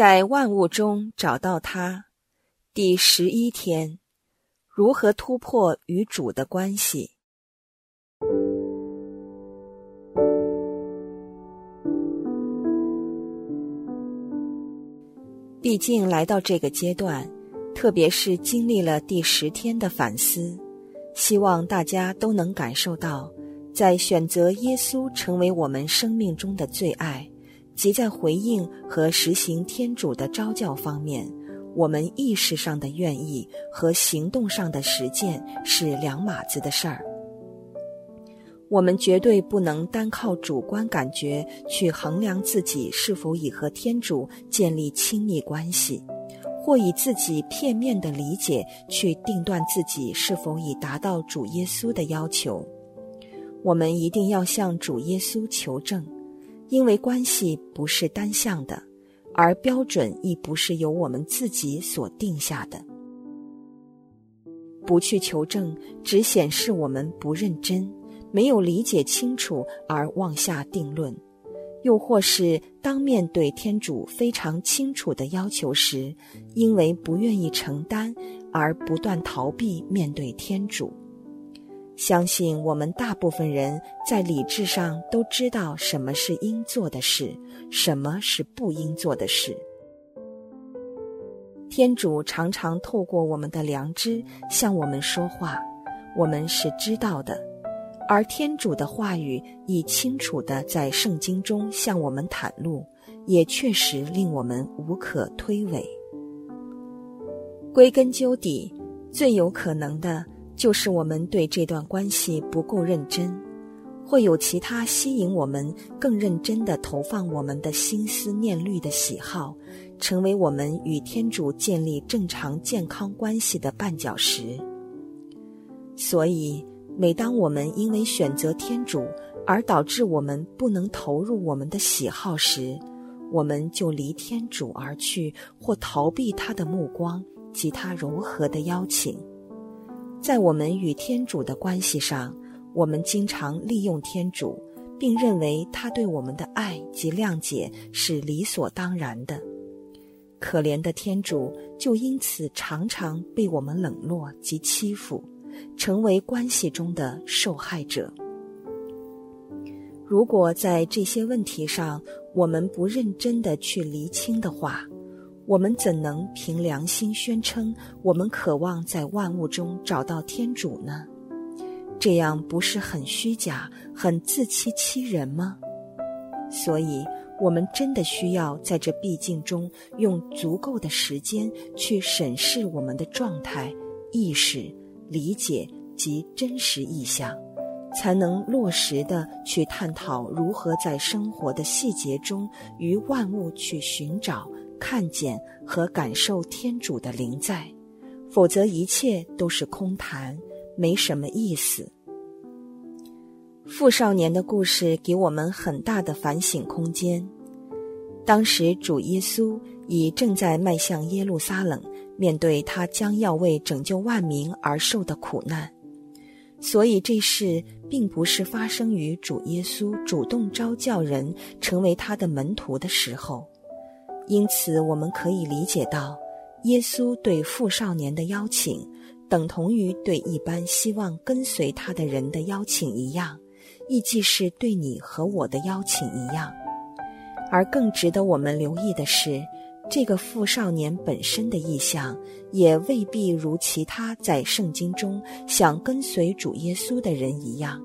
在万物中找到他。第十一天，如何突破与主的关系？毕竟来到这个阶段，特别是经历了第十天的反思，希望大家都能感受到，在选择耶稣成为我们生命中的最爱，即在回应和实行天主的召教方面，我们意识上的愿意和行动上的实践是两码子的事儿。我们绝对不能单靠主观感觉去衡量自己是否已和天主建立亲密关系，或以自己片面的理解去定断自己是否已达到主耶稣的要求。我们一定要向主耶稣求证，因为关系不是单向的，而标准亦不是由我们自己所定下的。不去求证，只显示我们不认真。没有理解清楚而妄下定论，又或是当面对天主非常清楚的要求时，因为不愿意承担而不断逃避面对天主。相信我们大部分人在理智上都知道什么是应做的事，什么是不应做的事。天主常常透过我们的良知向我们说话，我们是知道的。而天主的话语已清楚地在圣经中向我们袒露，也确实令我们无可推诿。归根究底，最有可能的就是我们对这段关系不够认真，会有其他吸引我们更认真的投放我们的心思念虑的喜好，成为我们与天主建立正常健康关系的绊脚石。所以。每当我们因为选择天主而导致我们不能投入我们的喜好时，我们就离天主而去，或逃避他的目光及他柔和的邀请。在我们与天主的关系上，我们经常利用天主，并认为他对我们的爱及谅解是理所当然的。可怜的天主就因此常常被我们冷落及欺负。成为关系中的受害者。如果在这些问题上我们不认真的去厘清的话，我们怎能凭良心宣称我们渴望在万物中找到天主呢？这样不是很虚假、很自欺欺人吗？所以，我们真的需要在这毕竟中用足够的时间去审视我们的状态、意识。理解及真实意向，才能落实的去探讨如何在生活的细节中与万物去寻找、看见和感受天主的灵在，否则一切都是空谈，没什么意思。富少年的故事给我们很大的反省空间。当时主耶稣已正在迈向耶路撒冷。面对他将要为拯救万民而受的苦难，所以这事并不是发生于主耶稣主动招叫人成为他的门徒的时候。因此，我们可以理解到，耶稣对富少年的邀请，等同于对一般希望跟随他的人的邀请一样，亦即是对你和我的邀请一样。而更值得我们留意的是。这个富少年本身的意向，也未必如其他在圣经中想跟随主耶稣的人一样，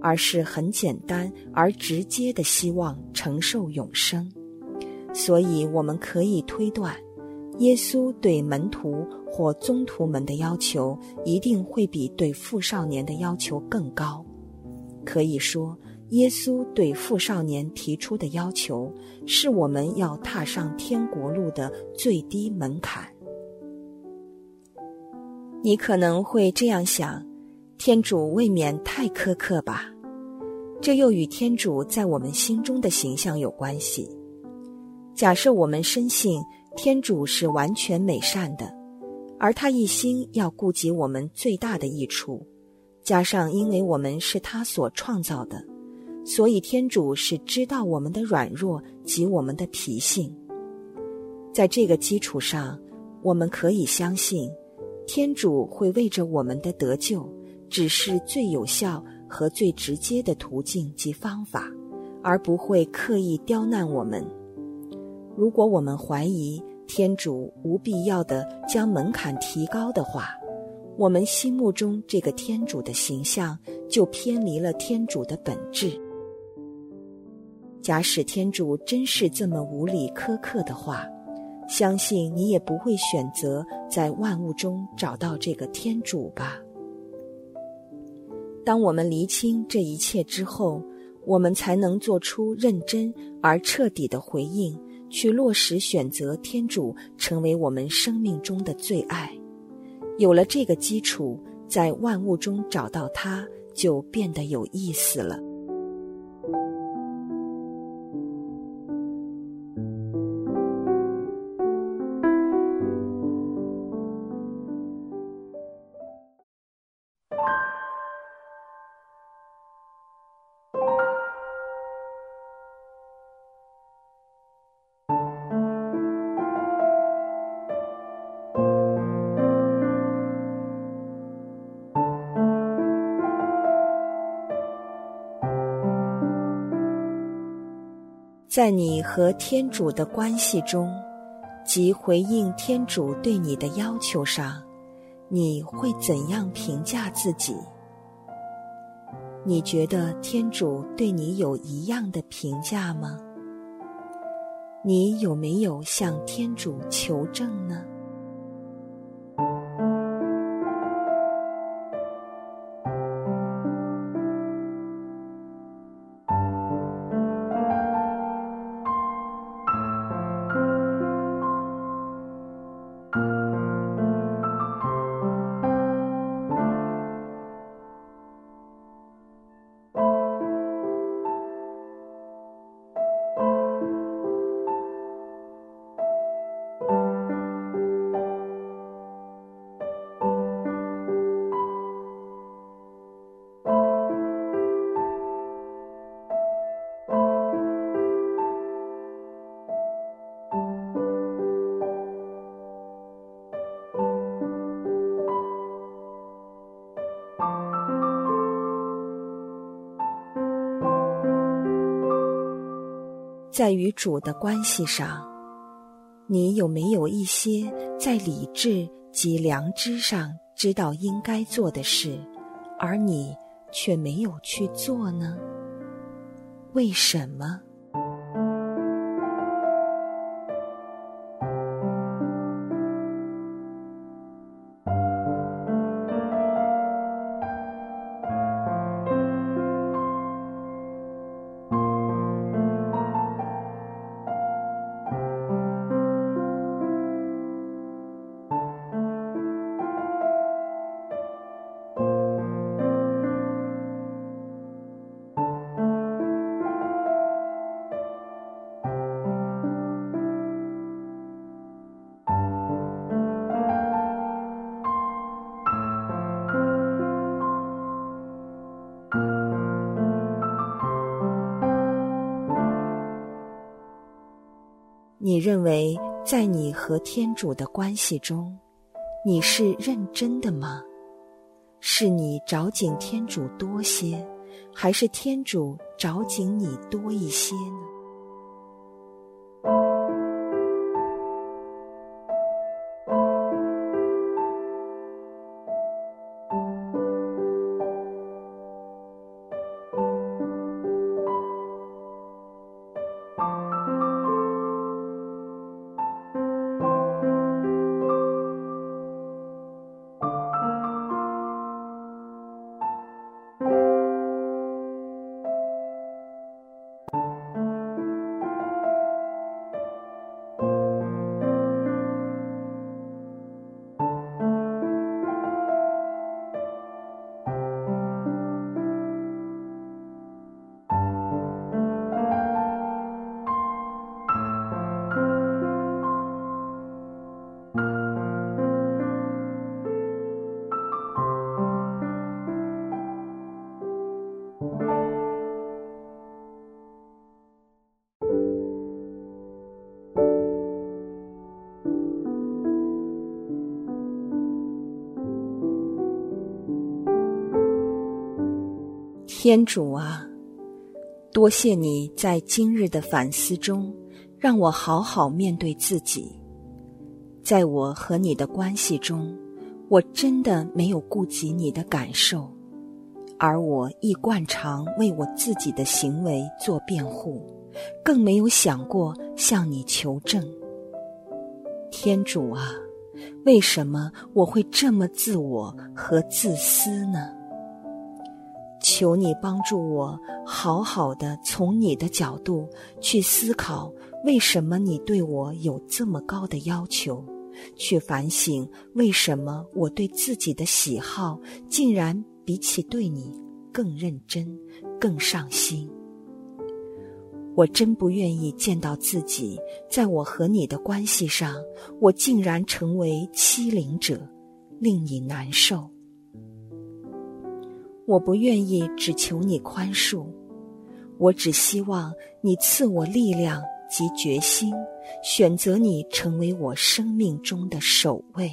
而是很简单而直接的希望承受永生。所以，我们可以推断，耶稣对门徒或宗徒们的要求，一定会比对富少年的要求更高。可以说。耶稣对富少年提出的要求，是我们要踏上天国路的最低门槛。你可能会这样想：天主未免太苛刻吧？这又与天主在我们心中的形象有关系。假设我们深信天主是完全美善的，而他一心要顾及我们最大的益处，加上因为我们是他所创造的。所以，天主是知道我们的软弱及我们的脾性，在这个基础上，我们可以相信，天主会为着我们的得救，只是最有效和最直接的途径及方法，而不会刻意刁难我们。如果我们怀疑天主无必要的将门槛提高的话，我们心目中这个天主的形象就偏离了天主的本质。假使天主真是这么无理苛刻的话，相信你也不会选择在万物中找到这个天主吧。当我们厘清这一切之后，我们才能做出认真而彻底的回应，去落实选择天主成为我们生命中的最爱。有了这个基础，在万物中找到它，就变得有意思了。在你和天主的关系中，及回应天主对你的要求上，你会怎样评价自己？你觉得天主对你有一样的评价吗？你有没有向天主求证呢？在与主的关系上，你有没有一些在理智及良知上知道应该做的事，而你却没有去做呢？为什么？你认为，在你和天主的关系中，你是认真的吗？是你找紧天主多些，还是天主找紧你多一些呢？天主啊，多谢你在今日的反思中，让我好好面对自己。在我和你的关系中，我真的没有顾及你的感受，而我亦惯常为我自己的行为做辩护，更没有想过向你求证。天主啊，为什么我会这么自我和自私呢？求你帮助我，好好的从你的角度去思考，为什么你对我有这么高的要求？去反省，为什么我对自己的喜好竟然比起对你更认真、更上心？我真不愿意见到自己，在我和你的关系上，我竟然成为欺凌者，令你难受。我不愿意只求你宽恕我只希望你赐我力量及决心选择你成为我生命中的首位。